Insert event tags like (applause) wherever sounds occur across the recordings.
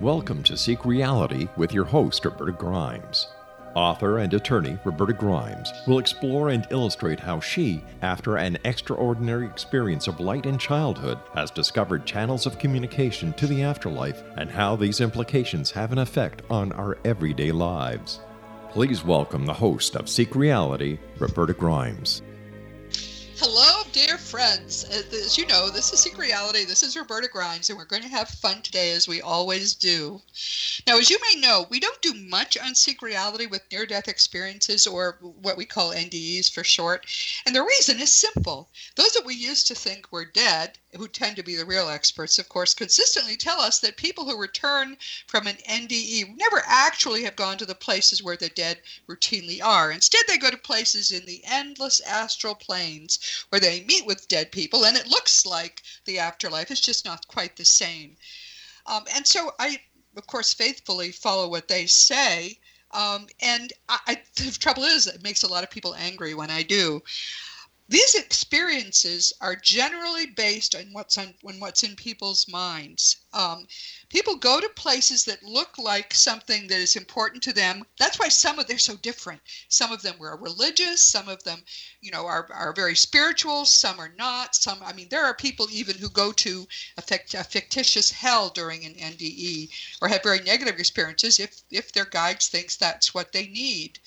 Welcome to Seek Reality with your host, Roberta Grimes. Author and attorney Roberta Grimes will explore and illustrate how she, after an extraordinary experience of light in childhood, has discovered channels of communication to the afterlife and how these implications have an effect on our everyday lives. Please welcome the host of Seek Reality, Roberta Grimes. Friends. Uh, as you know, this is Seek Reality. This is Roberta Grimes, and we're going to have fun today as we always do. Now, as you may know, we don't do much on Seek Reality with near death experiences or what we call NDEs for short. And the reason is simple. Those that we used to think were dead who tend to be the real experts, of course, consistently tell us that people who return from an NDE never actually have gone to the places where the dead routinely are. Instead, they go to places in the endless astral planes where they meet with dead people, and it looks like the afterlife. It's just not quite the same. Um, and so I, of course, faithfully follow what they say. Um, and I, I, the trouble is, it makes a lot of people angry when I do. These experiences are generally based on what's on on what's in people's minds. Um, people go to places that look like something that is important to them. That's why some of they're so different. Some of them were religious. Some of them, you know, are, are very spiritual. Some are not. Some, I mean, there are people even who go to a, fict, a fictitious hell during an NDE or have very negative experiences if if their guides thinks that's what they need.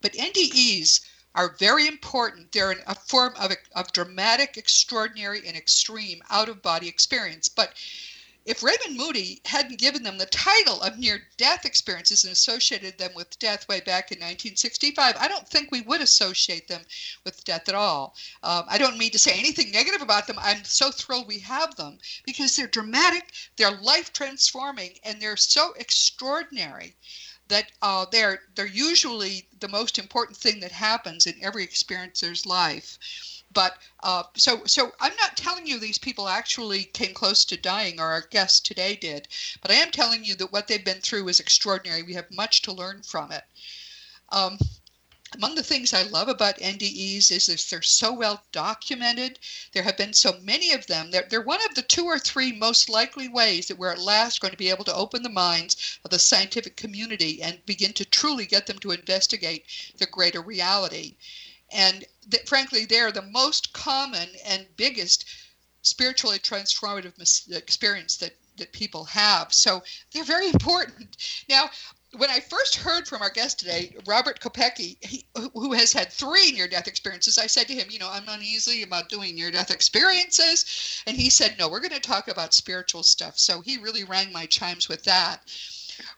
But NDEs are very important. They're a form of, of dramatic, extraordinary, and extreme out of body experience. But if Raymond Moody hadn't given them the title of near death experiences and associated them with death way back in 1965, I don't think we would associate them with death at all. Um, I don't mean to say anything negative about them. I'm so thrilled we have them because they're dramatic, they're life transforming, and they're so extraordinary that uh, they're they're usually the most important thing that happens in every experiencer's life. But uh, so so I'm not telling you these people actually came close to dying, or our guest today did. But I am telling you that what they've been through is extraordinary. We have much to learn from it. Um, among the things I love about NDEs is that they're so well documented. There have been so many of them. They're, they're one of the two or three most likely ways that we're at last going to be able to open the minds of the scientific community and begin to truly get them to investigate the greater reality. And that, frankly, they're the most common and biggest spiritually transformative experience that that people have. So they're very (laughs) important. Now, when I first heard from our guest today, Robert Kopecky, he, who has had three near death experiences, I said to him, You know, I'm uneasy about doing near death experiences. And he said, No, we're going to talk about spiritual stuff. So he really rang my chimes with that.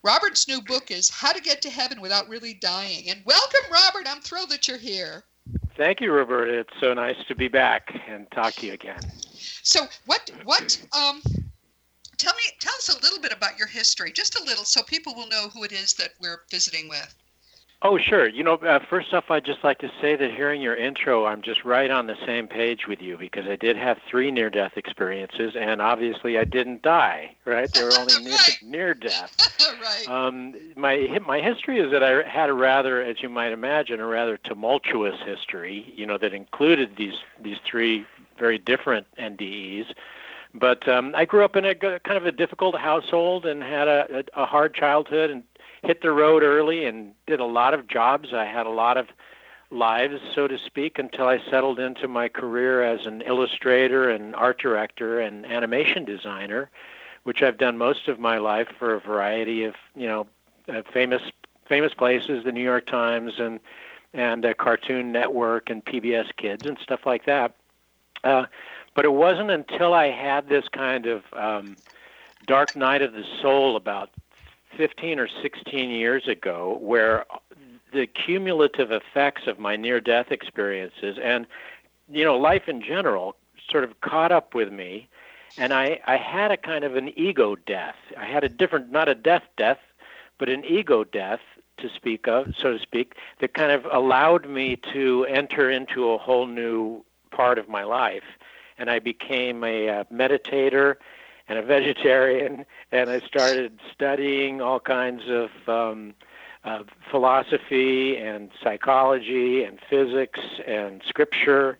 Robert's new book is How to Get to Heaven Without Really Dying. And welcome, Robert. I'm thrilled that you're here. Thank you, Roberta. It's so nice to be back and talk to you again. So, what, what, um, tell me tell us a little bit about your history just a little so people will know who it is that we're visiting with. Oh sure. You know uh, first off i'd just like to say that hearing your intro i'm just right on the same page with you because i did have three near death experiences and obviously i didn't die right? They were only (laughs) near, near death (laughs) right. Um, my my history is that i had a rather as you might imagine a rather tumultuous history you know that included these these three very different ndes but um, I grew up in a kind of a difficult household and had a, a, hard childhood and hit the road early and did a lot of jobs. I had a lot of lives, so to speak, until I settled into my career as an illustrator and art director and animation designer, which I've done most of my life for a variety of you know uh, famous famous places, the New York Times and and uh, Cartoon Network and PBS Kids and stuff like that. Uh, but it wasn't until I had this kind of um, dark night of the soul about 15 or 16 years ago, where the cumulative effects of my near death experiences and, you know, life in general sort of caught up with me. And I, I had a kind of an ego death. I had a different, not a death death, but an ego death to speak of, so to speak, that kind of allowed me to enter into a whole new part of my life and I became a uh, meditator and a (laughs) vegetarian, and I started studying all kinds of um, uh, philosophy and psychology and physics and scripture.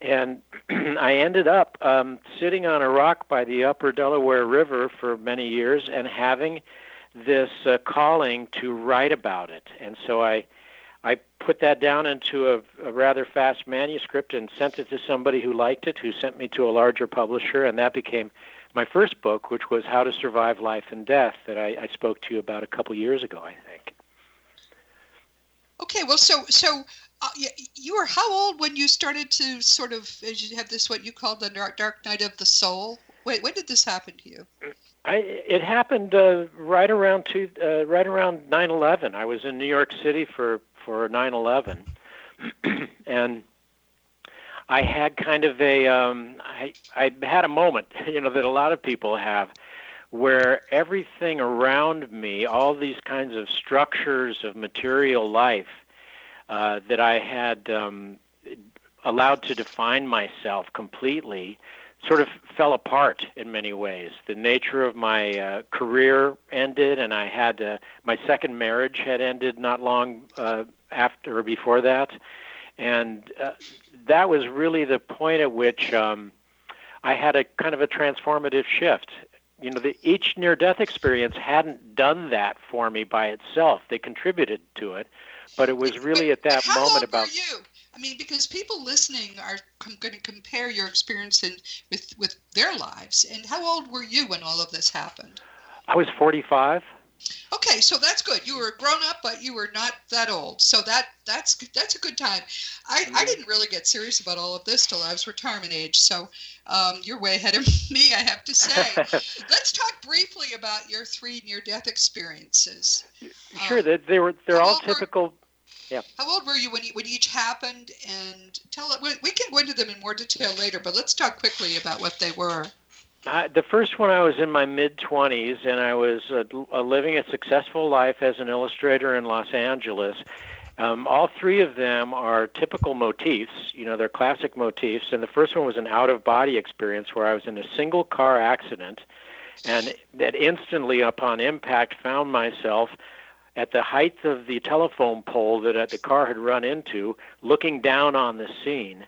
and (clears throat) I ended up um, sitting on a rock by the upper Delaware River for many years and having this uh, calling to write about it. And so I, I put that down into a, a, rather fast manuscript and sent it to somebody who liked it, who sent me to a larger publisher, and that became my first book, which was How to Survive Life and Death, that I, I spoke to you about a couple years ago, I think. Okay, well, so so uh, you were how old when you started to sort of as you have this what you called the dark, dark night of the soul? Wait, when did this happen to you? I, it happened uh, right around two, uh, right around 9/11. I was in New York City for for 9/11, (clears throat) and I had kind of a um, I I had a moment, (laughs) you know, that a lot of people have, where everything around me, all these kinds of structures of material life uh, that I had um, allowed to define myself completely sort of fell apart in many ways. The nature of my uh, career ended, and I had uh, my second marriage had ended not long uh, after or before that, and uh, that was really the point at which um, I had a kind of a transformative shift. You know, the, each near-death experience hadn't done that for me by itself. They contributed to it, but it was really at that moment about. you? I mean, because people listening are com- going to compare your experience in, with with their lives. And how old were you when all of this happened? I was 45. Okay, so that's good. You were grown up, but you were not that old. So that that's that's a good time. I, I mm-hmm. didn't really get serious about all of this till I was retirement age. So um, you're way ahead of (laughs) me, I have to say. (laughs) Let's talk briefly about your three near-death experiences. Sure, um, they, they were they're all typical. Were, yeah. How old were you when, when each happened? And tell it. We can go into them in more detail later, but let's talk quickly about what they were. Uh, the first one, I was in my mid 20s, and I was uh, living a successful life as an illustrator in Los Angeles. Um, all three of them are typical motifs. You know, they're classic motifs. And the first one was an out of body experience where I was in a single car accident, and that instantly, upon impact, found myself at the height of the telephone pole that the car had run into, looking down on the scene,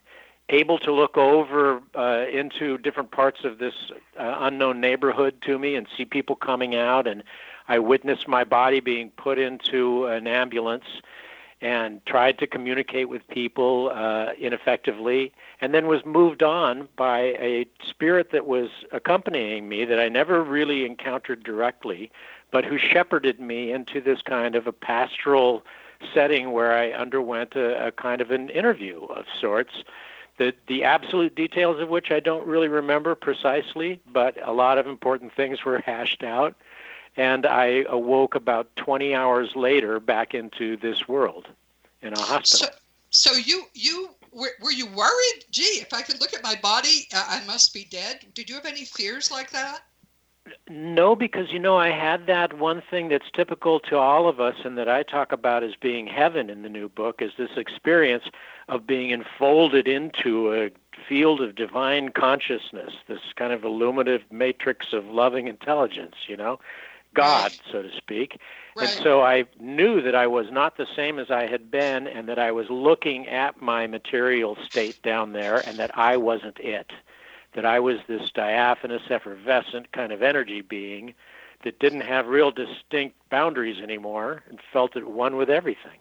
able to look over uh, into different parts of this uh, unknown neighborhood to me and see people coming out. And I witnessed my body being put into an ambulance and tried to communicate with people uh, ineffectively, and then was moved on by a spirit that was accompanying me that I never really encountered directly, but who shepherded me into this kind of a pastoral setting where I underwent a, a kind of an interview of sorts. The, the absolute details of which I don't really remember precisely, but a lot of important things were hashed out. And I awoke about 20 hours later back into this world in a hospital. So, so you, you were, were you worried? Gee, if I could look at my body, uh, I must be dead. Did you have any fears like that? No, because you know I had that one thing that's typical to all of us, and that I talk about as being heaven in the new book, is this experience of being enfolded into a field of divine consciousness, this kind of illuminative matrix of loving intelligence. You know, God, right. so to speak. Right. And so I knew that I was not the same as I had been, and that I was looking at my material state down there, and that I wasn't it that I was this diaphanous, effervescent kind of energy being that didn't have real distinct boundaries anymore and felt at one with everything.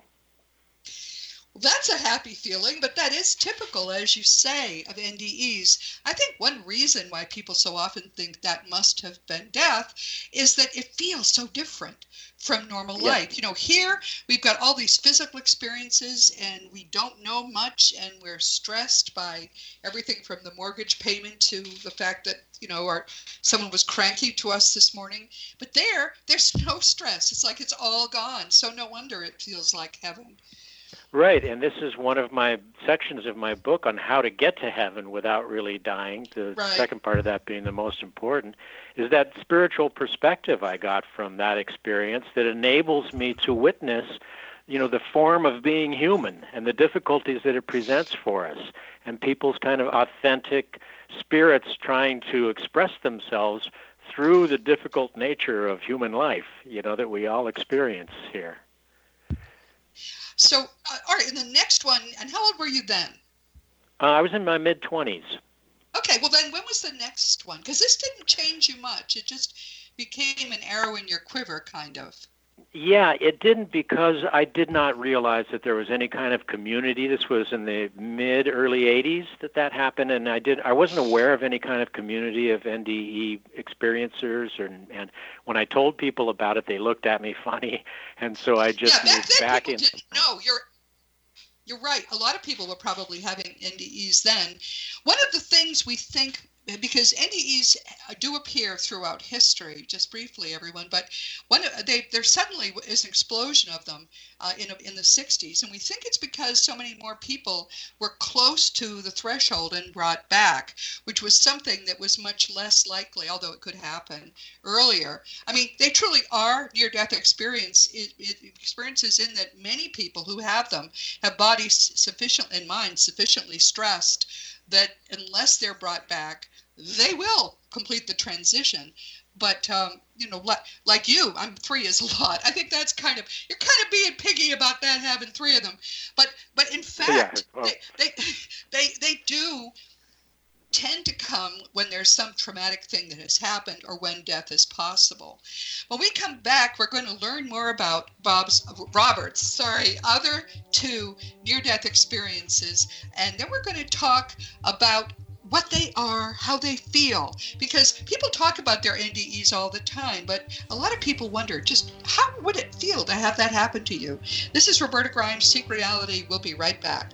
That's a happy feeling, but that is typical, as you say, of NDEs. I think one reason why people so often think that must have been death is that it feels so different from normal yeah. life. You know, here we've got all these physical experiences and we don't know much and we're stressed by everything from the mortgage payment to the fact that, you know, our someone was cranky to us this morning. But there, there's (laughs) no stress. It's like it's all gone. So no wonder it feels like heaven. Right, and this is one of my sections of my book on how to get to heaven without really dying. The right. second part of that being the most important is that spiritual perspective I got from that experience that enables me to witness, you know, the form of being human and the difficulties that it presents for us and people's kind of authentic spirits trying to express themselves through the difficult nature of human life, you know, that we all experience here. So, uh, all right, and the next one, and how old were you then? Uh, I was in my mid 20s. Okay, well then, when was the next one? Because this didn't change you much. It just became an arrow in your quiver, kind of. Yeah, it didn't because I did not realize that there was any kind of community. This was in the mid early 80s that that happened and I did I wasn't aware of any kind of community of NDE experiencers and and when I told people about it they looked at me (laughs) funny and so I just yeah, moved back in. No, you're you're right. A lot of people were probably having NDEs then. One of the things we think because NDEs do appear throughout history, just briefly, everyone. But one, they, there suddenly is an explosion of them uh, in, in the 60s, and we think it's because so many more people were close to the threshold and brought back, which was something that was much less likely, although it could happen earlier. I mean, they truly are near-death experience experiences in that many people who have them have bodies sufficient and minds sufficiently stressed that unless they're brought back, they will complete the transition. But um, you know, like, like you, I'm three is a lot. I think that's kind of you're kind of being piggy about that having three of them. But but in fact, yeah, well. they, they they they do tend to come when there's some traumatic thing that has happened or when death is possible. When we come back, we're going to learn more about Bob's Robert's, sorry, other two near-death experiences, and then we're going to talk about what they are, how they feel. Because people talk about their NDEs all the time, but a lot of people wonder just how would it feel to have that happen to you? This is Roberta Grimes, Seek Reality. We'll be right back.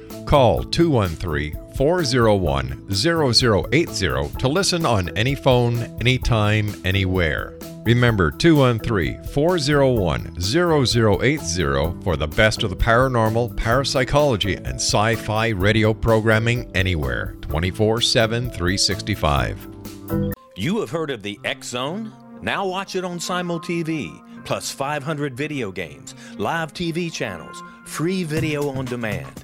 Call 213 401 0080 to listen on any phone, anytime, anywhere. Remember 213 401 0080 for the best of the paranormal, parapsychology, and sci fi radio programming anywhere 24 7 365. You have heard of the X Zone? Now watch it on Simul TV, plus 500 video games, live TV channels, free video on demand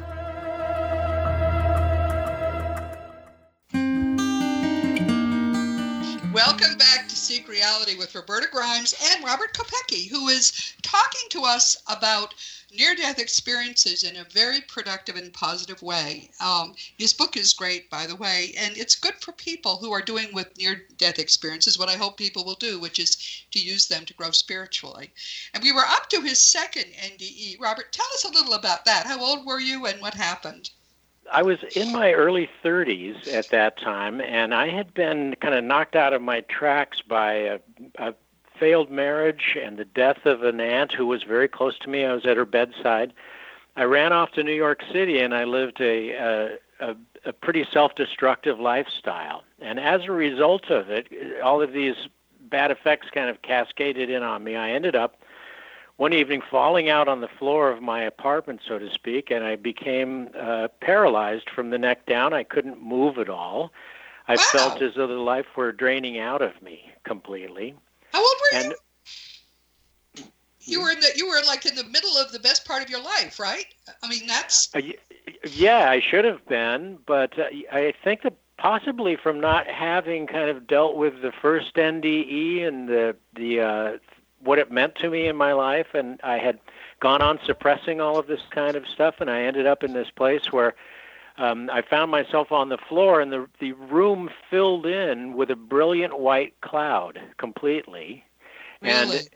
Seek Reality with Roberta Grimes and Robert Kopecky, who is talking to us about near death experiences in a very productive and positive way. Um, his book is great, by the way, and it's good for people who are doing with near death experiences what I hope people will do, which is to use them to grow spiritually. And we were up to his second NDE. Robert, tell us a little about that. How old were you and what happened? I was in my early 30s at that time, and I had been kind of knocked out of my tracks by a, a failed marriage and the death of an aunt who was very close to me. I was at her bedside. I ran off to New York City and I lived a, a, a, a pretty self destructive lifestyle. And as a result of it, all of these bad effects kind of cascaded in on me. I ended up one evening falling out on the floor of my apartment, so to speak, and I became uh, paralyzed from the neck down. I couldn't move at all. I wow. felt as though the life were draining out of me completely. How old were and, you? You were in the you were like in the middle of the best part of your life, right? I mean, that's. Uh, yeah, I should have been, but uh, I think that possibly from not having kind of dealt with the first NDE and the the uh, what it meant to me in my life, and I had gone on suppressing all of this kind of stuff, and I ended up in this place where um, I found myself on the floor, and the the room filled in with a brilliant white cloud completely, really? and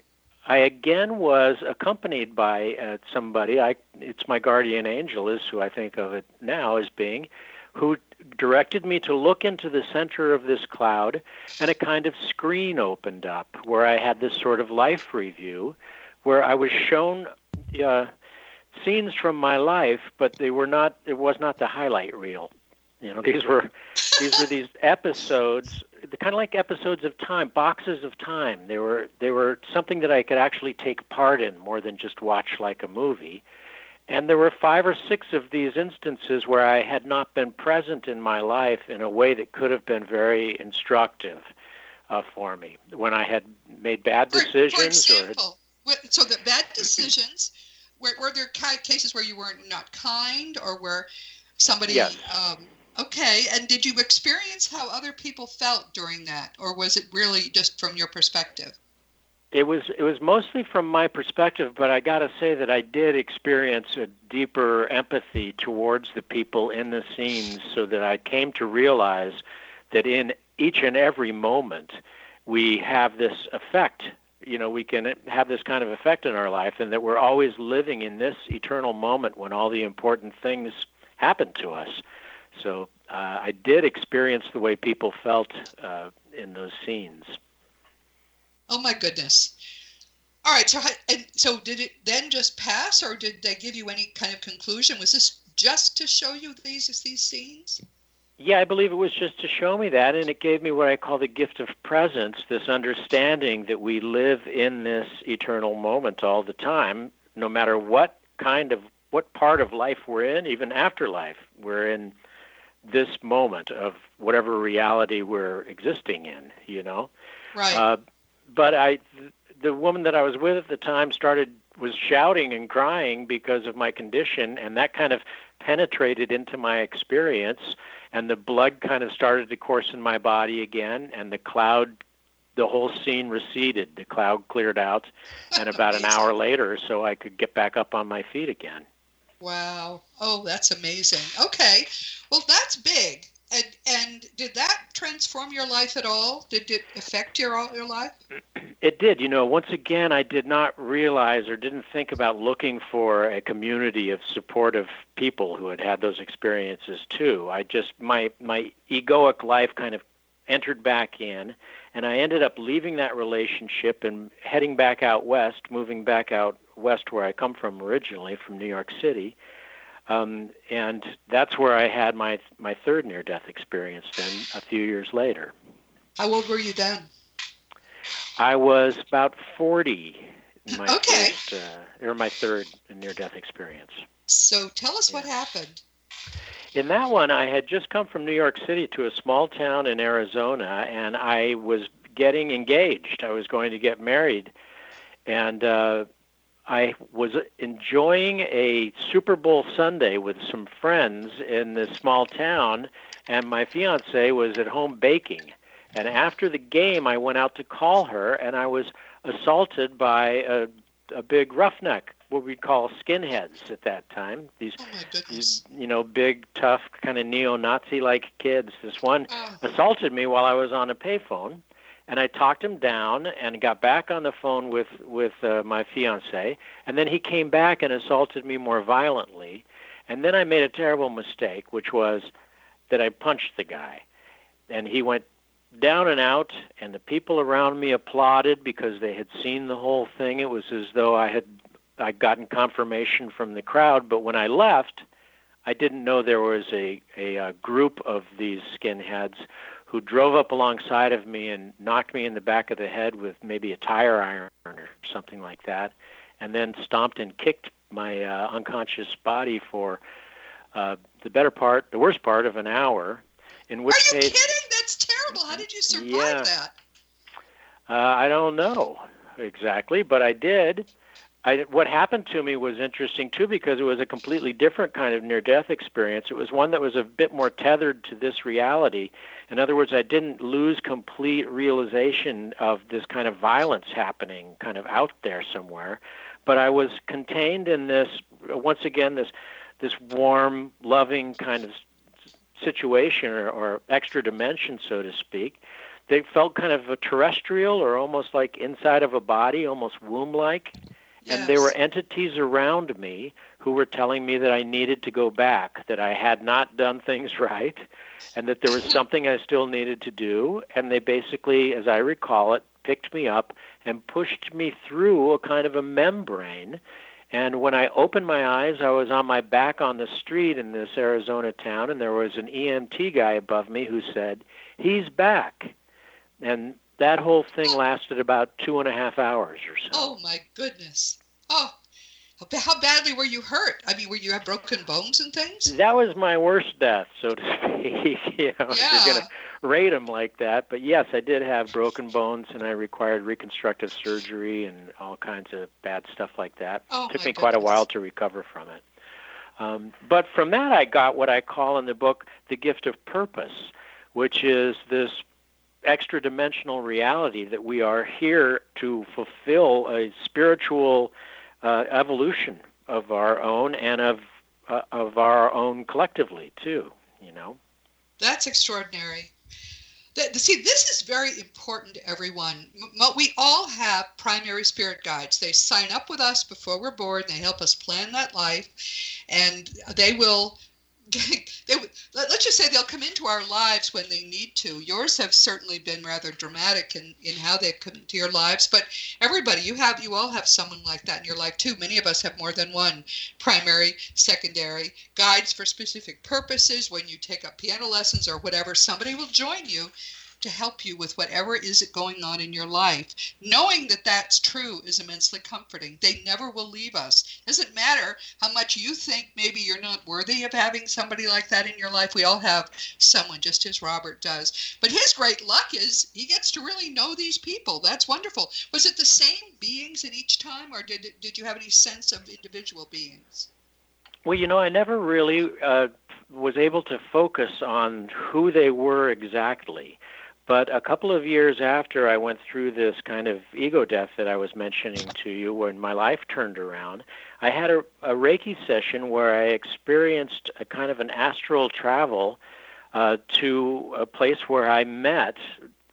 I again was accompanied by uh, somebody. I it's my guardian angel is who I think of it now as being, who directed me to look into the center of this cloud, and a kind of screen opened up where I had this sort of life review, where I was shown. Uh, scenes from my life, but they were not. It was not the highlight reel. You know, these were these were these episodes, kind of like episodes of time, boxes of time. They were they were something that I could actually take part in more than just watch like a movie. And there were five or six of these instances where I had not been present in my life in a way that could have been very instructive uh, for me when I had made bad decisions. For, for example, or so the bad decisions were, were there cases where you were not not kind or where somebody yes. um, okay and did you experience how other people felt during that or was it really just from your perspective it was it was mostly from my perspective but i got to say that i did experience a deeper empathy towards the people in the scenes so that i came to realize that in each and every moment we have this effect. You know we can have this kind of effect in our life and that we're always living in this eternal moment when all the important things happen to us. So uh, i did experience the way people felt uh, in those scenes oh my goodness all right so and so did it then just pass or did they give you any kind of conclusion was this just to show you these these scenes yeah, I believe it was just to show me that, and it gave me what I call the gift of presence this understanding that we live in this eternal moment all the time, no matter what kind of, what part of life we're in, even afterlife. We're in this moment of whatever reality we're existing in, you know? Right. Uh, but I, the woman that I was with at the time started, was shouting and crying because of my condition, and that kind of penetrated into my experience and the blood kind of started to course in my body again, and the cloud, the whole scene receded. The cloud cleared out, and about an hour later, so I could get back up on my feet again. Wow! Oh, that's amazing. Okay, well, that's big. And, and did that transform your life at all? Did it affect your your life? It did. You know, once again, I did not realize or didn't think about looking for a community of supportive people who had had those experiences too. I just my my egoic life kind of entered back in, and I ended up leaving that relationship and heading back out west, moving back out west where I come from originally, from New York City um, and that's where I had my my third near death experience. Then a few years later. How old were you then? I was about forty. My okay. First, uh, or my third near death experience. So tell us yeah. what happened. In that one, I had just come from New York City to a small town in Arizona, and I was getting engaged. I was going to get married, and uh, I was enjoying a Super Bowl Sunday with some friends in this small town, and my fiance was at home baking. And after the game, I went out to call her, and I was assaulted by a, a big roughneck, what we'd call skinheads at that time. These, Oh these you know, big, tough, kind of neo-Nazi-like kids. This one Oh, assaulted me while I was on a payphone, and I talked him down and got back on the phone with with uh, my fiance, and then he came back and assaulted me more violently, and then I made a terrible mistake, which was that I punched the guy, and he went down and out, and the people around me applauded because they had seen the whole thing. It was as though I had I'd gotten confirmation from the crowd, but when I left. I didn't know there was a, a, uh group of these skinheads who drove up alongside of me and knocked me in the back of the head with maybe a tire iron or something like that, and then stomped and kicked my uh, unconscious body for uh, the better part, the worst part of an hour. In which Are you case, kidding? That's terrible. How did you survive Yeah. that? Uh, I don't know exactly, but I did. I, what happened to me was interesting too because it was a completely different kind of near-death experience. It was one that was a bit more tethered to this reality. In other words, I didn't lose complete realization of this kind of violence happening, kind of out there somewhere, but I was contained in this. Once again, this this warm, loving kind of situation or, or extra dimension, so to speak they felt kind of terrestrial or almost like inside of a body, almost And there were entities around me who were telling me that I needed to go back, that I had not done things (laughs) right, and that there was something I still needed to do. And they basically, as I recall it, picked me up and pushed me through a kind of a membrane. And when I opened my eyes, I was on my back on the street in this Arizona town, and there was an EMT guy above me who said, He's back. And that whole thing lasted about two and a half hours or so. Oh my goodness. Oh, how badly were you hurt? I mean, were you have broken bones and things? That was my worst death, so to (laughs) speak. (laughs) you know, Yeah. you're going to rate them like that. But yes, I did have broken bones, and I required reconstructive surgery and all kinds of bad stuff like that. Oh, took my me quite a while to recover from it. Um, but from that, I got what I call in the book the gift of purpose, which is this extra dimensional reality that we are here to fulfill a spiritual uh, evolution of our own and of uh, of our own collectively too. You know. That's extraordinary. See, this is very important to everyone. We all have primary spirit guides. They sign up with us before we're born. They help us plan that life, and they will. They, let, let's just say they'll come into our lives when they need to. Yours have certainly been rather dramatic in, in how they've come into your lives, but everybody, you have, you all have someone like that in your life too. Many of us have more than one primary, secondary guides for specific purposes. When you take up piano lessons or whatever, somebody will join you to help you with whatever is going on in your life. Knowing that that's true is immensely comforting. They never will leave us. Doesn't matter how much you think maybe you're not worthy of having somebody like that in your life. We all have someone, just as Robert does. But his great luck is he gets to really know these people. That's wonderful. Was it the same beings at each time, or did did you have any sense of individual beings? Well, you know, I never really uh, was able to focus on who they were exactly. But a couple of years after I went through this kind of ego death that I was mentioning to you, when my life turned around, I had a, a Reiki session where I experienced a kind of an astral travel uh, to a place where I met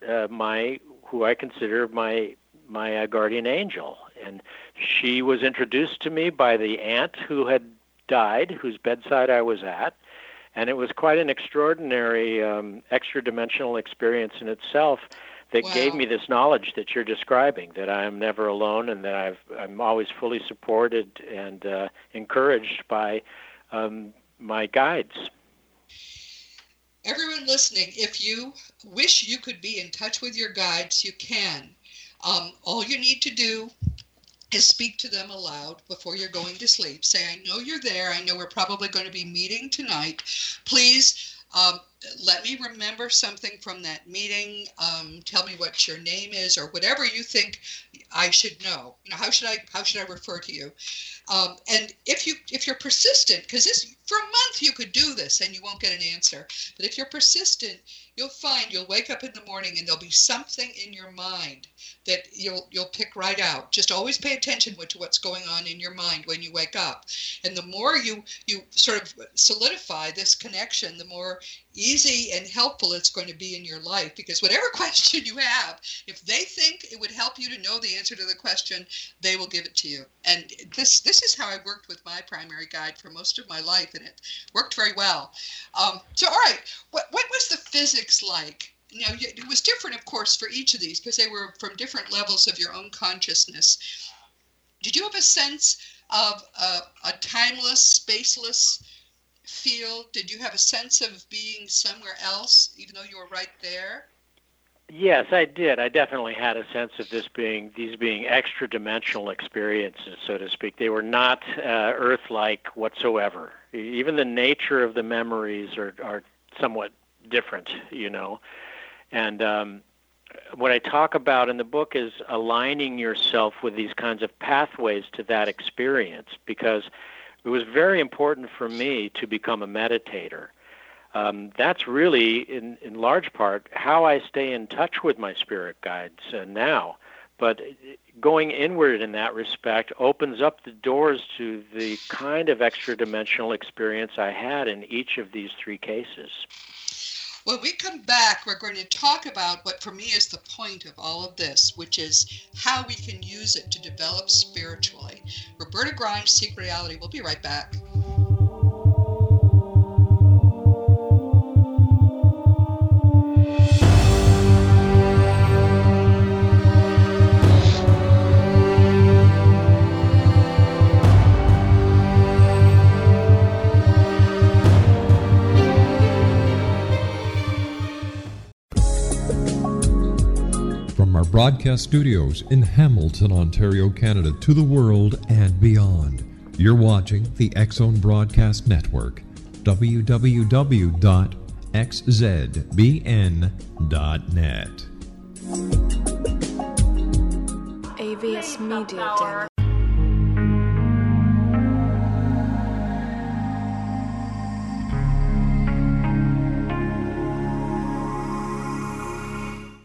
uh, my, who I consider my my uh, guardian angel, and she was introduced to me by the aunt who had died, whose bedside I was at, and it was quite an extraordinary um, extra dimensional experience in itself that gave me this knowledge that you're describing that I am never alone and that I've, I'm always fully supported and uh, encouraged by um, my guides. Everyone listening, if you wish you could be in touch with your guides, you can. Um, all you need to do is speak to them aloud before you're going to sleep. Say, I know you're there. I know we're probably going to be meeting tonight. Please um, let me remember something from that meeting. Um, tell me what your name is or whatever you think I should know. You know, how should I how should I refer to you? Um, and if you if you're persistent, because this for a month you could do this and you won't get an answer. But if you're persistent, you'll find you'll wake up in the morning and there'll be something in your mind that you'll you'll pick right out. Just always pay attention to what's going on in your mind when you wake up. And the more you you sort of solidify this connection, the more easy and helpful it's going to be in your life because whatever (laughs) question you have, if they think it would help you to know the answer to the question, they will give it to you. And this this is how I worked with my primary guide for most of my life, and it worked very well. Um, so, all right, what what was the physics like? Now, it was different, of course, for each of these because they were from different levels of your own consciousness. Did you have a sense of a, a timeless, spaceless feel? Did you have a sense of being somewhere else, even though you were right there? Yes, I did. I definitely had a sense of this being these being extra dimensional experiences, so to speak. They were not uh, Earth-like whatsoever. Even the nature of the memories are are somewhat different, you know. And um, what I talk about in the book is aligning yourself with these kinds of pathways to that experience, because it was very important for me to become a meditator um, that's really, in, in large part, how I stay in touch with my spirit guides uh, now. But going inward in that respect opens up the doors to the kind of extra dimensional experience I had in each of these three cases. When we come back, we're going to talk about what for me is the point of all of this, which is how we can use it to develop spiritually. Roberta Grimes, Seek Reality. We'll be right back. Broadcast studios in Hamilton, Ontario, Canada, to the world and beyond. You're watching the Zone Broadcast Network, www.xzbn.net. AVS Media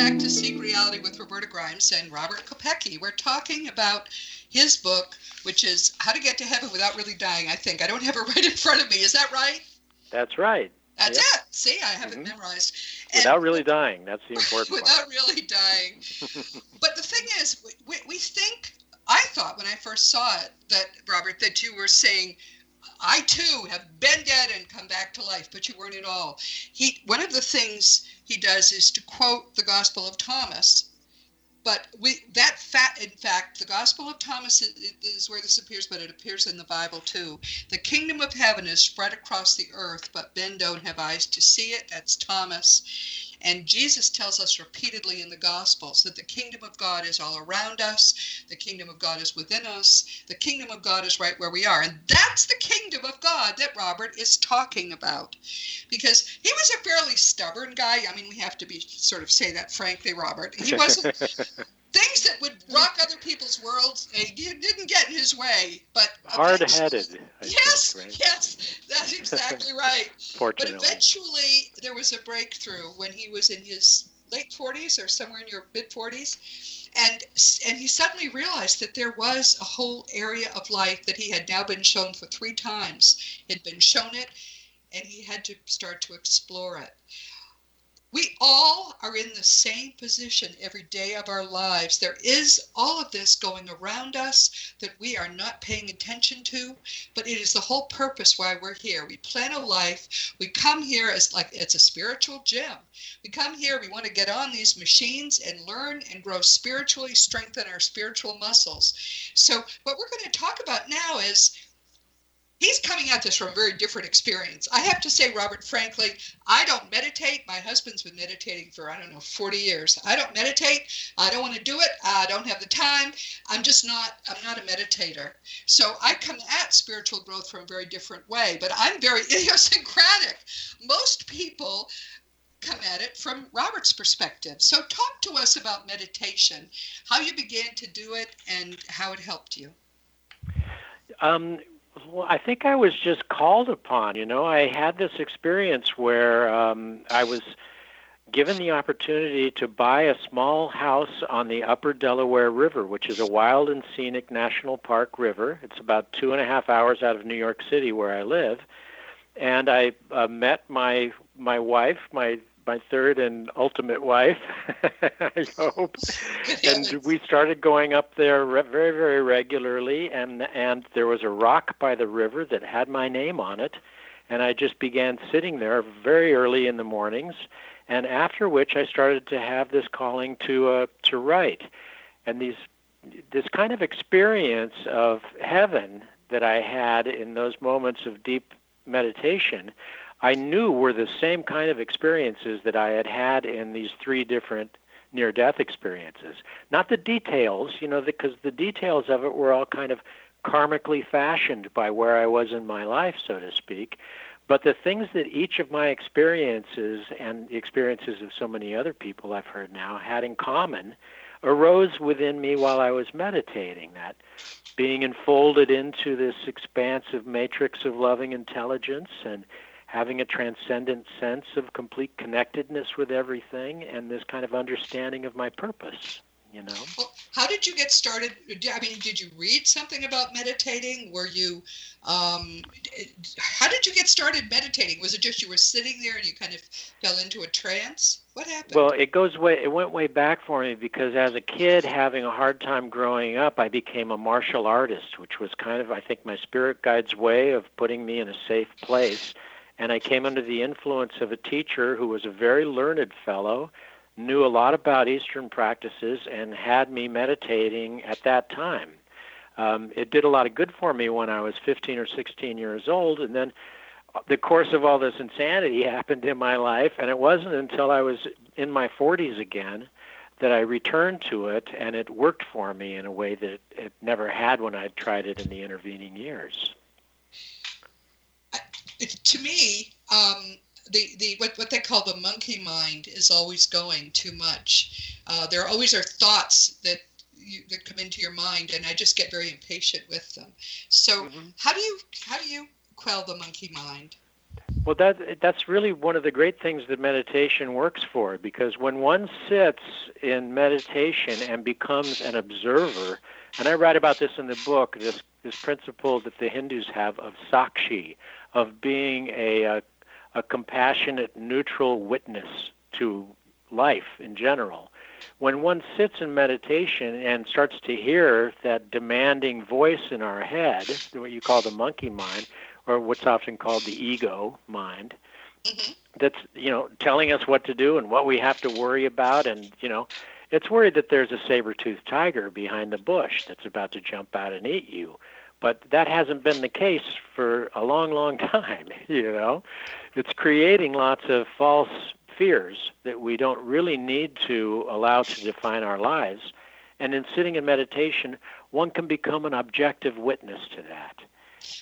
back to Seek Reality with Roberta Grimes and Robert Kopecky. We're talking about his book, which is How to Get to Heaven Without Really Dying, I think. I don't have it (laughs) right in front of me. Is that right? That's right. That's Yep. it. See, I have Mhm. it memorized. Without really dying. That's the important (laughs) without part. really dying. (laughs) but the thing is, we, we think, I thought when I first saw it, that, Robert, that you were saying, I too have been dead and come back to life, but you weren't at all. He, one of the things he does is to quote the Gospel of Thomas. But we that fact, in fact, the Gospel of Thomas is, is where this appears, but it appears in the Bible too. The kingdom of heaven is spread across the earth, but men don't have eyes to see it. That's Thomas. And Jesus tells us repeatedly in the Gospels that the kingdom of God is all around us, the kingdom of God is within us, the kingdom of God is right where we are. And that's the kingdom of God that Robert is talking about. Because he was a fairly stubborn guy. I mean, we have to be sort of say that frankly, Robert. He (laughs) wasn't things that would rock other people's worlds, he didn't get in his way. But hard-headed. Yes, Think, right? yes, that's exactly (laughs) right. Fortunately. But eventually, there was a breakthrough when he was in his late 40s or somewhere in your mid 40s, and and he suddenly realized that there was a whole area of life that he had now been shown for three times. He'd been shown it, and he had to start to explore it. We all are in the same position every day of our lives. There is all of this going around us that we are not paying attention to, but it is the whole purpose why we're here. We plan a life. We come here as like it's a spiritual gym. We come here, we want to get on these machines and learn and grow spiritually, strengthen our spiritual muscles. So, what we're going to talk about now is he's coming at this from a very different experience. I have to say, Robert, frankly, I don't meditate. My husband's been meditating for, I don't know, 40 years. I don't meditate. I don't want to do it. I don't have the time. I'm just not, I'm not a meditator. So I come at spiritual growth from a very different way, but I'm very (laughs) idiosyncratic. Most people come at it from Robert's perspective. So talk to us about meditation, how you began to do it, and how it helped you. Um, well, I think I was just called upon. You know, I had this experience where um, I was given the opportunity to buy a small house on the Upper Delaware River, which is a wild and scenic national park river. It's about two and a half hours out of New York City, where I live. And I uh, met my my wife, my my third and ultimate wife, (laughs) I hope. (laughs) And we started going up there re- very, very regularly. And and there was a rock by the river that had my name on it, and I just began sitting there very early in the mornings. And after which, I started to have this calling to uh, to write, and these this kind of experience of heaven that I had in those moments of deep meditation I knew were the same kind of experiences that I had had in these three different near death experiences. Not the details, you know, because the details of it were all kind of karmically fashioned by where I was in my life, so to speak. But the things that each of my experiences and the experiences of so many other people I've heard now had in common arose within me while I was meditating. That being enfolded into this expansive matrix of loving intelligence and having a transcendent sense of complete connectedness with everything and this kind of understanding of my purpose you know Well, how did you get started? I mean, did you read something about meditating? Were you, um, how did you get started meditating? Was it just you were sitting there and you kind of fell into a trance? What happened? well it goes way it went way back for me because as a kid having a hard time growing up i became a martial artist which was kind of i think my spirit guide's way of putting me in a safe place and i came under the influence of a teacher who was a very learned fellow knew a lot about Eastern practices and had me meditating at that time. Um, it did a lot of good for me when I was 15 or 16 years old, and then the course of all this insanity (laughs) happened in my life, and it wasn't until I was in my 40s again that I returned to it, and it worked for me in a way that it never had when I'd tried it in the intervening years. To me, um, the, the what, what they call the monkey mind is always going too much. Uh, there always are thoughts that you, that come into your mind, and I just get very impatient with them. So, mm-hmm. how do you how do you quell the monkey mind? Well, that that's really one of the great things that meditation works for, because when one sits in meditation and becomes an observer, and I write about this in the book, this this principle that the Hindus have of sakshi, of being a, a, a compassionate, neutral witness to life in general. When one sits in meditation and starts to hear that demanding voice in our head, what you call the monkey mind, or what's often called the ego mind, mm-hmm. that's you know telling us what to do and what we have to worry about, and you know, it's worried that there's a saber-toothed tiger behind the bush that's about to jump out and eat you. But that hasn't been the case for a long, long (laughs) time. You know, it's creating lots of false fears that we don't really need to allow to define our lives. And in sitting in meditation, one can become an objective witness to that.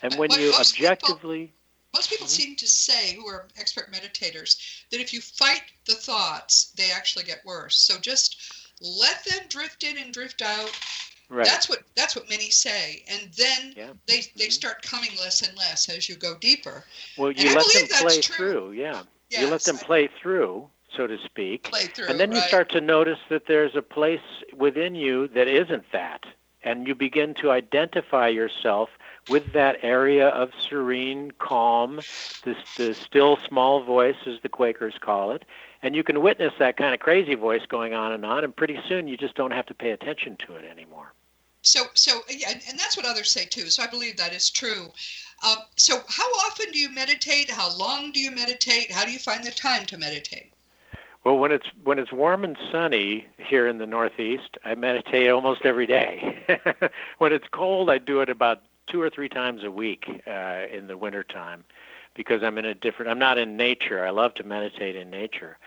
And when you most objectively. People, most people mm-hmm. seem to say, who are expert meditators, that if you fight the thoughts, they actually get worse. So just let them drift in and drift out. Right. That's what that's what many say, and then yeah. they they mm-hmm. start coming less and less as you go deeper. Well, you and let them play through, yeah. Yes, you let them play through, so to speak, play through, and then right. you start to notice that there's a place within you that isn't that, and you begin to identify yourself with that area of serene calm, the, the still small voice, as the Quakers call it. And you can witness that kind of crazy voice going on and on, and pretty soon you just don't have to pay attention to it anymore. So, so yeah, and that's what others say too. So I believe that is true. Um, so, how often do you meditate? How long do you meditate? How do you find the time to meditate? Well, when it's when it's warm and sunny here in the Northeast, I meditate almost every day. (laughs) when it's cold, I do it about two or three times a week uh, in the wintertime because I'm in a different I'm not in nature. I love to meditate in nature.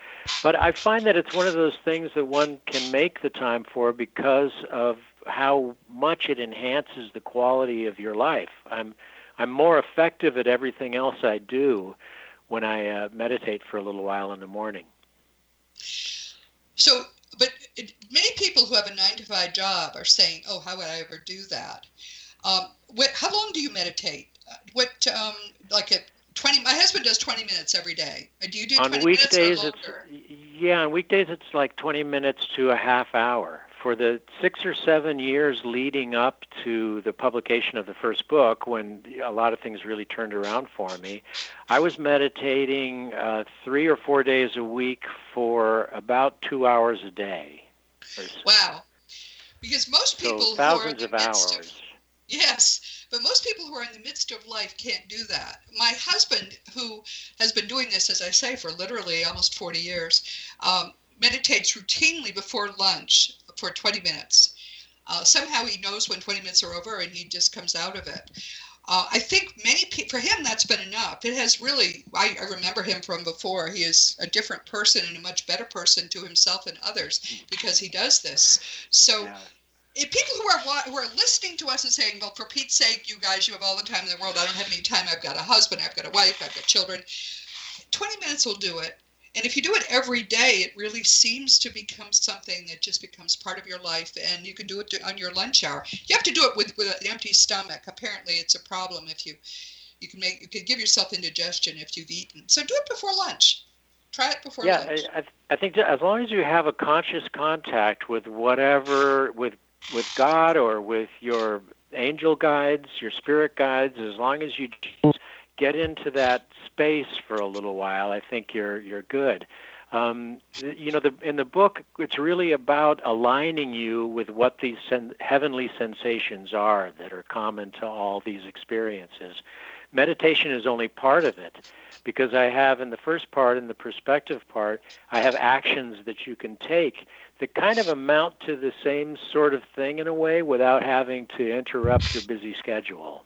But I find that it's one of those things that one can make the time for because of how much it enhances the quality of your life. I'm I'm more effective at everything else I do when I uh, meditate for a little while in the morning. So, but it, many people who have a nine to five job are saying, "Oh, how would I ever do that?" Um, what, how long do you meditate? Uh, what, um, like at 20, my husband does 20 minutes every day. Uh, do you do on weekdays, it's, yeah, on weekdays it's like 20 minutes to a half hour. For the six or seven years leading up to the publication of the first book, when a lot of things really turned around for me, I was meditating uh, three or four days a week for about two hours a day. Wow. Because most people so thousands of hours. Of, Yes, but most people who are in the midst of life can't do that. My husband, who has been doing this, as I say, for literally almost 40 years, um, meditates routinely before lunch for 20 minutes. Uh, somehow he knows when 20 minutes are over and he just comes out of it. Uh, I think many people, for him, that's been enough. It has really, I, I, remember him from before. He is a different person and a much better person to himself and others because he does this. So, yeah if people who are who are listening to us and saying, "Well, for Pete's sake, you guys, you have all the time in the world. I don't have any time. I've got a husband. I've got a wife. I've got children." Twenty minutes will do it. And if you do it every day, it really seems to become something that just becomes part of your life, and you can do it on your lunch hour. You have to do it with, with an empty stomach. Apparently, it's a problem if you you can make you can give yourself indigestion if you've eaten. So do it before lunch. Try it before yeah, lunch. I, I think as long as you have a conscious contact with whatever with with God or with your angel guides, your spirit guides, as long as you get into that space for a little while, I think you're you're good. Um, you know, the, in the book, it's really about aligning you with what these sen- heavenly sensations are that are common to all these experiences. Meditation is only part of it because I have in the first part, in the perspective part, I have actions that you can take that kind of amount to the same sort of thing in a way without having to interrupt your busy schedule.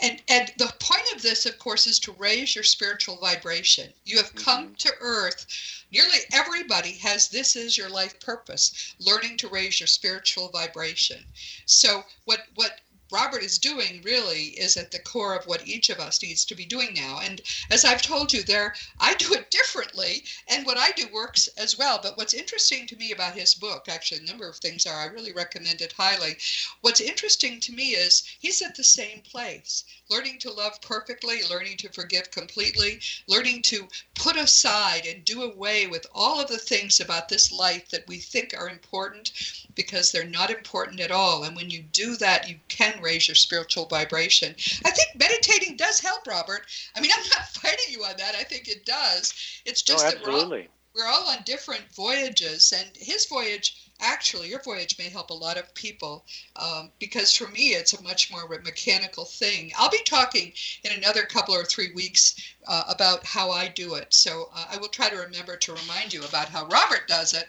And and the point of this, of course, is to raise your spiritual vibration. You have come mm-hmm. to earth. Nearly everybody has this as your life purpose, learning to raise your spiritual vibration. So what what Robert is doing really is at the core of what each of us needs to be doing now. And as I've told you, there I do it (laughs) differently, and what I do works as well. But what's interesting to me about his book, actually, a number of things are I really recommend it highly. What's interesting to me is he's at the same place, learning to love perfectly, learning to forgive completely, learning to put aside and do away with all of the things about this life that we think are important because they're not important at all. And when you do that, you can raise your spiritual vibration. I think meditating does help, Robert. I mean, (laughs) I'm not fighting you on that. I think it does. It's just oh, that we're all, we're all on different voyages. And his voyage, actually, your voyage may help a lot of people um, because for me, it's a much more mechanical thing. I'll be talking in another couple or three weeks uh, about how I do it. So uh, I will try to remember to remind you about how Robert does it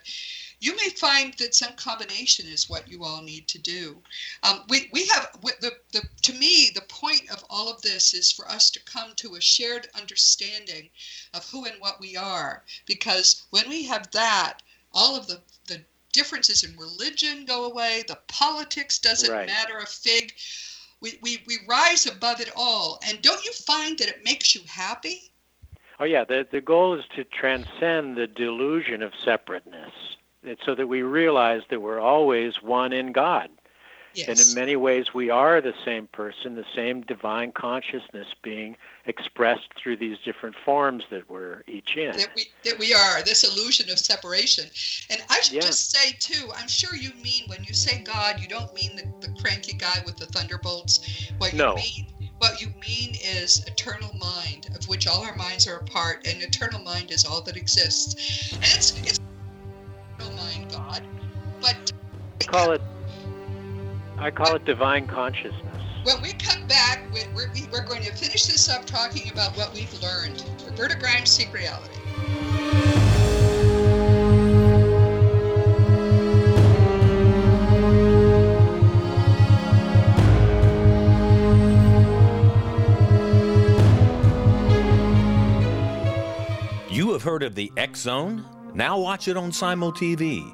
you may find that some combination is what you all need to do. Um, we, we have, the, the, to me, the point of all of this is for us to come to a shared understanding of who and what we are. Because when we have that, all of the, the differences in religion go away, the politics doesn't right. matter a fig. We, we, we rise above it all. And don't you find that it makes you happy? Oh, yeah. The, the goal is to transcend the delusion of separateness so that we realize that we're always one in God. Yes. And in many ways, we are the same person, the same divine consciousness being expressed through these different forms that we're each in. That we, that we are, this illusion of separation. And I should yeah. just say, too, I'm sure you mean when you say God, you don't mean the, the cranky guy with the thunderbolts. What you mean what you mean is eternal mind, of which all our minds are a part, and eternal mind is all that exists. And it's it's call it I call it divine consciousness. When we come back, we're, we're going to finish this up talking about what we've learned. Roberta Grimes, Seek Reality. You have heard of the X Zone? Now watch it on Simul TV,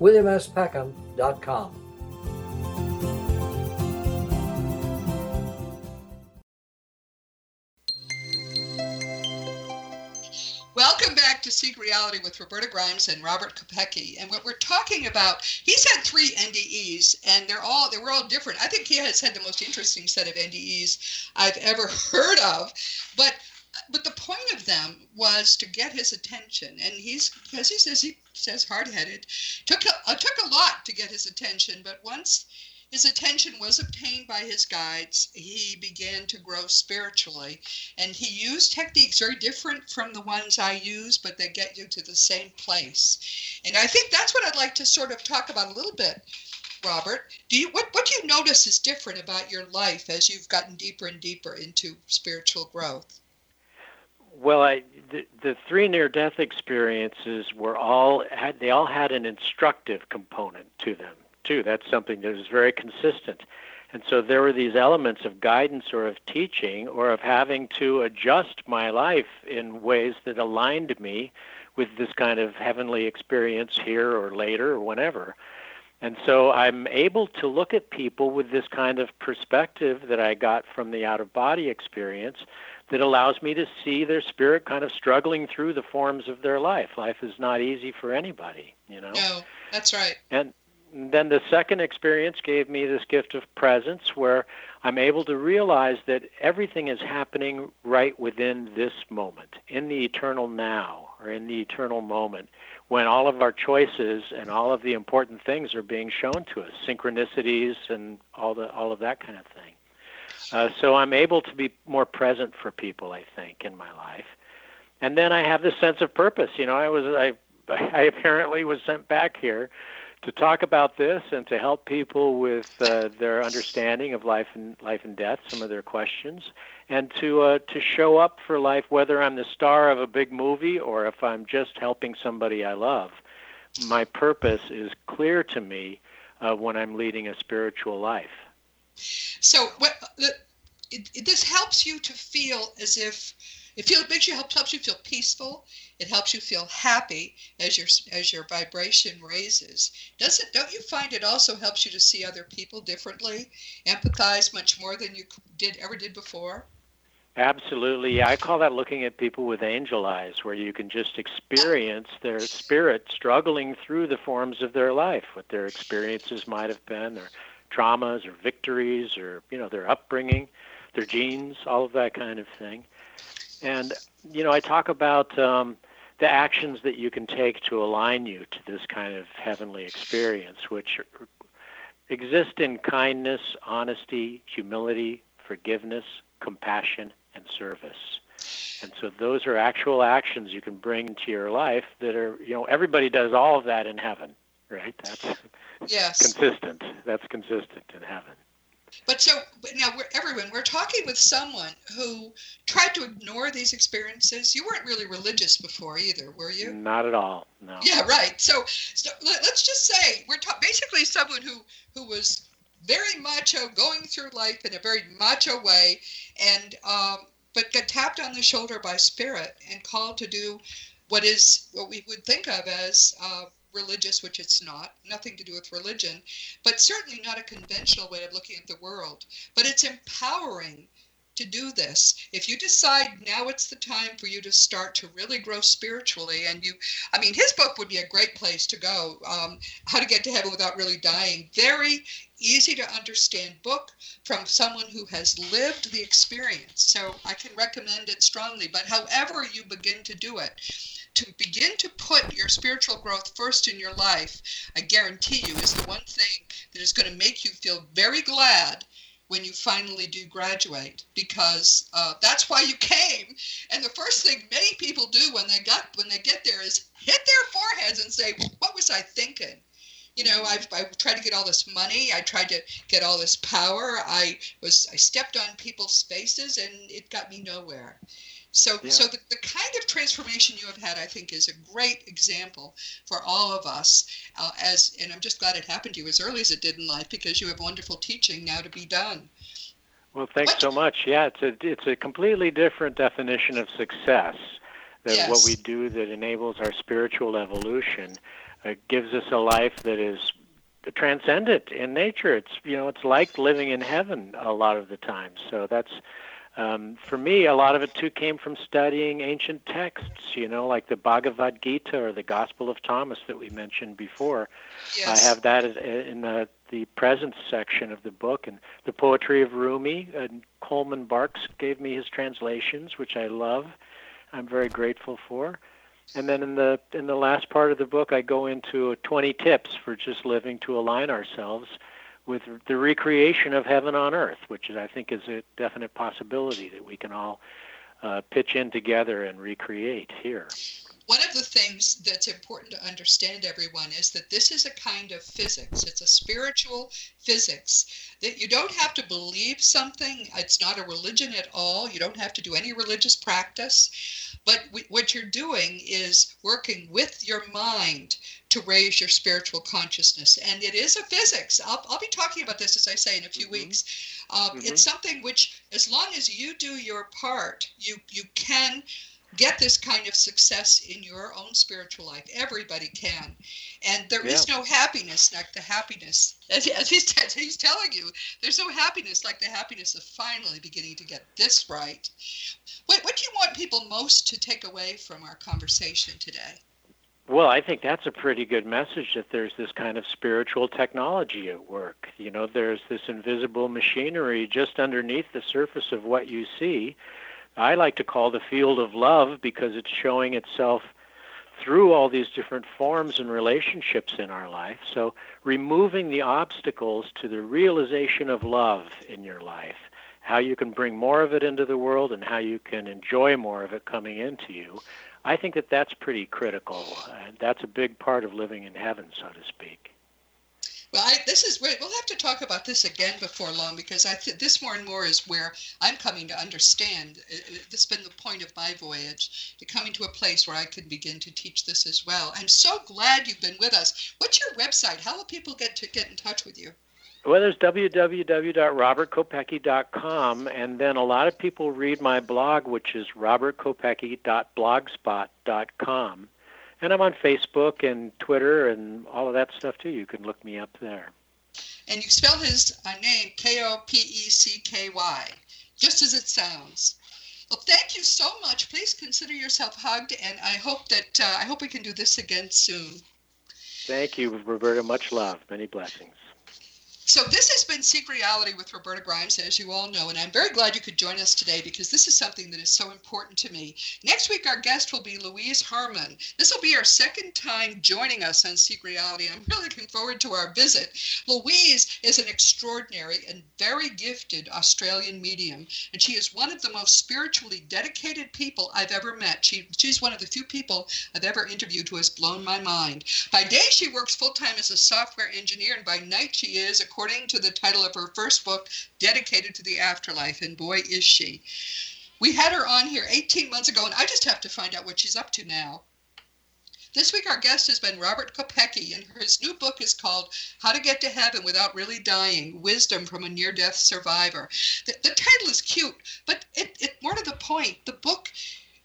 www.williamspeckham.com. Welcome back to Seek Reality with Roberta Grimes and Robert Kopecky. And what we're talking about, he's had three NDEs, and they're all they were all different. I think he has had the most interesting set of NDEs I've ever (laughs) heard of. But but the point of them was to get his attention, and he's as he says he says hard headed. Took a, uh, took a lot to get his attention, but once his attention was obtained by his guides. He began to grow spiritually. And he used techniques very different from the ones I use, but they get you to the same place. And I think that's what I'd like to sort of talk about a little bit. Robert, do you what, what do you notice is different about your life as you've gotten deeper and deeper into spiritual growth? Well, I, the, the three near-death experiences were all had they all had an instructive component to them too. That's something that was very consistent. And so there were these elements of guidance or of teaching or of having to adjust my life in ways that aligned me with this kind of heavenly experience here or later or whenever. And so I'm able to look at people with this kind of perspective that I got from the out of body experience that allows me to see their spirit kind of struggling through the forms of their life. Life is not easy for anybody, you know. No, that's right. And then the second experience gave me this gift of presence where I'm able to realize that everything is happening right within this moment, in the eternal now, or in the eternal moment, when all of our choices and all of the important things are being shown to us, synchronicities and all the all of that kind of thing. Uh, so I'm able to be more present for people, I think, in my life. And then I have this sense of purpose. You know, I was I I apparently was sent back here to talk about this and to help people with uh, their understanding of life and life and death, some of their questions, and to uh, to show up for life, whether I'm the star of a big movie or if I'm just helping somebody I love. My purpose is clear to me uh, when I'm leading a spiritual life. So, what it, it, this helps you to feel as if it feels makes you helps helps you feel peaceful. It helps you feel happy as your as your vibration raises. Does it? Don't you find it also helps you to see other people differently, empathize much more than you did ever did before? Absolutely. Yeah, I call that looking at people with angel eyes, where you can just experience their spirit struggling through the forms of their life, what their experiences might have been, their traumas or victories, or you know their upbringing, their genes, all of that kind of thing. And, you know, I talk about um, the actions that you can take to align you to this kind of heavenly experience, which exist in kindness, honesty, humility, forgiveness, compassion, and service. And so those are actual actions you can bring into your life that are, you know, everybody does all of that in heaven, right? That's yes. consistent. That's consistent in heaven. But so but now, we're, everyone, we're talking with someone who tried to ignore these experiences. You weren't really religious before either, were you? Not at all. No. Yeah, right. So, so let, us just say we're ta- basically someone who who was very macho, going through life in a very macho way, and um, but got tapped on the shoulder by spirit and called to do what is what we would think of as uh, religious, which it's not, nothing to do with religion, but certainly not a conventional way of looking at the world. But it's empowering to do this. If you decide now it's the time for you to start to really grow spiritually, and you, I mean, his book would be a great place to go. Um, How to Get to Heaven Without Really Dying. Very easy to understand book from someone who has lived the experience. So I can recommend it strongly. But however you begin to do it, to begin to put your spiritual growth first in your life, I guarantee you, is the one thing that is going to make you feel very glad when you finally do graduate because uh, that's why you came and the first thing many people do when they got when they get there is hit their foreheads and say what was i thinking you know, I've, I tried to get all this money. I tried to get all this power. I was I stepped on people's faces, and it got me nowhere. So, yeah. so the, the kind of transformation you have had, I think, is a great example for all of us. Uh, as and I'm just glad it happened to you as early as it did in life because you have wonderful teaching now to be done. Well, thanks what? so much. Yeah, it's a it's a completely different definition of success than yes. what we do that enables our spiritual evolution. It gives us a life that is transcendent in nature. It's you know it's like living in heaven a lot of the time. So that's um, for me, a lot of it too came from studying ancient texts. You know, like the Bhagavad Gita or the Gospel of Thomas that we mentioned before. Yes. I have that in the the presence section of the book, and the poetry of Rumi. And Coleman Barks gave me his translations, which I love. I'm very grateful for. And then in the in the last part of the book, I go into 20 tips for just living to align ourselves with the recreation of heaven on earth, which is, I think is a definite possibility that we can all uh, pitch in together and recreate here. One of the things that's important to understand, everyone, is that this is a kind of physics. It's a spiritual physics that you don't have to believe something. It's not a religion at all. You don't have to do any religious practice. But what you're doing is working with your mind to raise your spiritual consciousness. And it is a physics. I'll, I'll be talking about this, as I say, in a few mm-hmm. weeks. Um, mm-hmm. It's something which, as long as you do your part, you, you can get this kind of success in your own spiritual life. Everybody can. And there yeah. is no happiness like the happiness, (laughs) as, as he's, as he's telling you, there's no happiness like the happiness of finally beginning to get this right. What, what do you want people most to take away from our conversation today? Well, I think that's a pretty good message that there's this kind of spiritual technology at work. You know, there's this invisible machinery just underneath the surface of what you see I like to call the field of love because it's showing itself through all these different forms and relationships in our life. So, removing the obstacles to the realization of love in your life, how you can bring more of it into the world and how you can enjoy more of it coming into you, I think that that's pretty critical. And that's a big part of living in heaven, so to speak. Well, I, this is we'll have to talk about this again before long because I th- this more and more is where I'm coming to understand. It, it, this has been the point of my voyage to coming to a place where I can begin to teach this as well. I'm so glad you've been with us. What's your website? How will people get to get in touch with you? Well, there's www.robertkopecky.com, and then a lot of people read my blog, which is robertkopecky.blogspot.com. And I'm on Facebook and Twitter and all of that stuff too. You can look me up there. And you spell his uh, name K O P E C K Y, just as it sounds. Well, thank you so much. Please consider yourself hugged, and I hope that uh, I hope we can do this again soon. Thank you, Roberta. Much love. Many blessings. So this has been Seek Reality with Roberta Grimes, as you all know, and I'm very glad you could join us today because this is something that is so important to me. Next week, our guest will be Louise Hermann. This will be our second time joining us on Seek Reality. I'm really looking forward to our visit. Louise is an extraordinary and very gifted Australian medium, and she is one of the most spiritually dedicated people I've ever met. She, she's one of the few people I've ever interviewed who has blown my mind. By day, she works full time as a software engineer, and by night, she is, a according to the title of her first book, dedicated to the afterlife. And boy, is she. We had her on here 18 months ago, and I just have to find out what she's up to now. This week, our guest has been Robert Kopecky, and his new book is called How to Get to Heaven Without Really Dying Wisdom from a Near Death Survivor. The, the title is cute, but it, it, more to the point, the book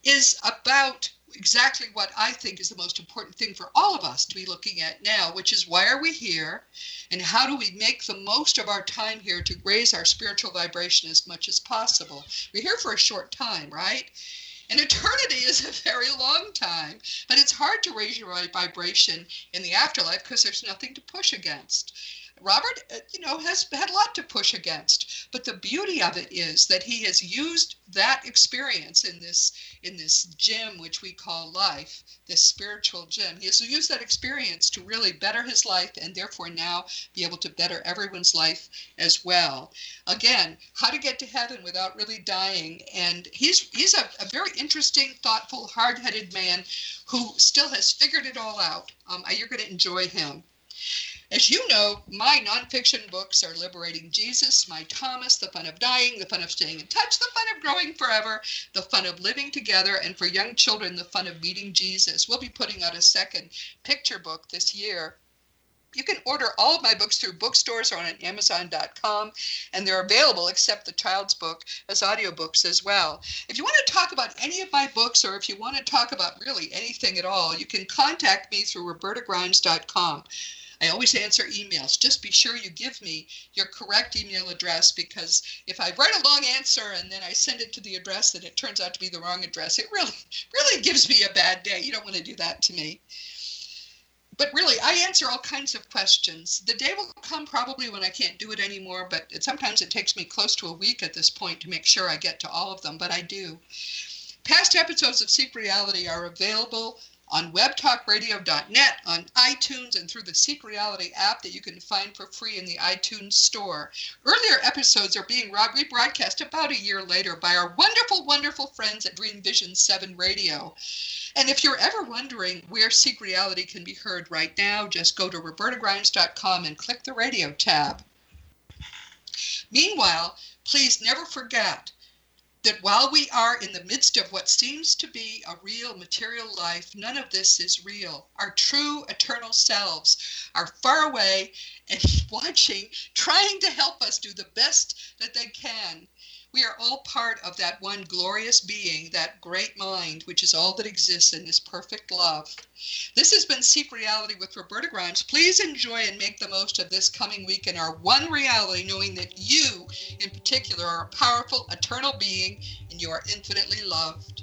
is about exactly what I think is the most important thing for all of us to be looking at now, which is why are we here and how do we make the most of our time here to raise our spiritual vibration as much as possible? We're here for a short time, right? And eternity is a very long time, but it's hard to raise your vibration in the afterlife because there's nothing to push against. Robert, uh, you know, has had a lot to push against. But the beauty of it is that he has used that experience in this in this gym which we call life, this spiritual gym. He has used that experience to really better his life and therefore now be able to better everyone's life as well. Again, how to get to heaven without really dying. And he's he's a, a very interesting, thoughtful, hard-headed man who still has figured it all out. Um, you're going to enjoy him. As you know, my nonfiction books are Liberating Jesus, My Thomas, The Fun of Dying, The Fun of Staying in Touch, The Fun of Growing Forever, The Fun of Living Together, and for young children, The Fun of Meeting Jesus. We'll be putting out a second picture book this year you can order all of my books through bookstores or on Amazon.com, and they're available, except the child's book, as audiobooks as well. If you want to talk about any of my books, or if you want to talk about really anything at all, you can contact me through robertagrimes.com. I always answer emails. Just be sure you give me your correct email address because if I write a long answer and then I send it to the address and it turns out to be the wrong address, it really, (laughs) really gives me a bad day. You don't want to do that to me but really, I answer all kinds of questions. The day will come probably when I can't do it anymore, but it, sometimes it takes me close to a week at this point to make sure I get to all of them, but I do. Past episodes of Seek Reality are available on webtalkradio.net, on iTunes, and through the Seek Reality app that you can find for free in the iTunes store. Earlier episodes are being rebroadcast about a year later by our wonderful, wonderful friends at Dream Vision 7 Radio. And if you're ever wondering where Seek Reality can be heard right now, just go to robertagrimes.com and click the radio tab. Meanwhile, please never forget that while we are in the midst of what seems to be a real material life, none of this is real. Our true eternal selves are far away and (laughs) watching, trying to help us do the best that they can. We are all part of that one glorious being, that great mind, which is all that exists in this perfect love. This has been Seek Reality with Roberta Grimes. Please enjoy and make the most of this coming week in our one reality, knowing that you, in particular, are a powerful, eternal being and you are infinitely loved.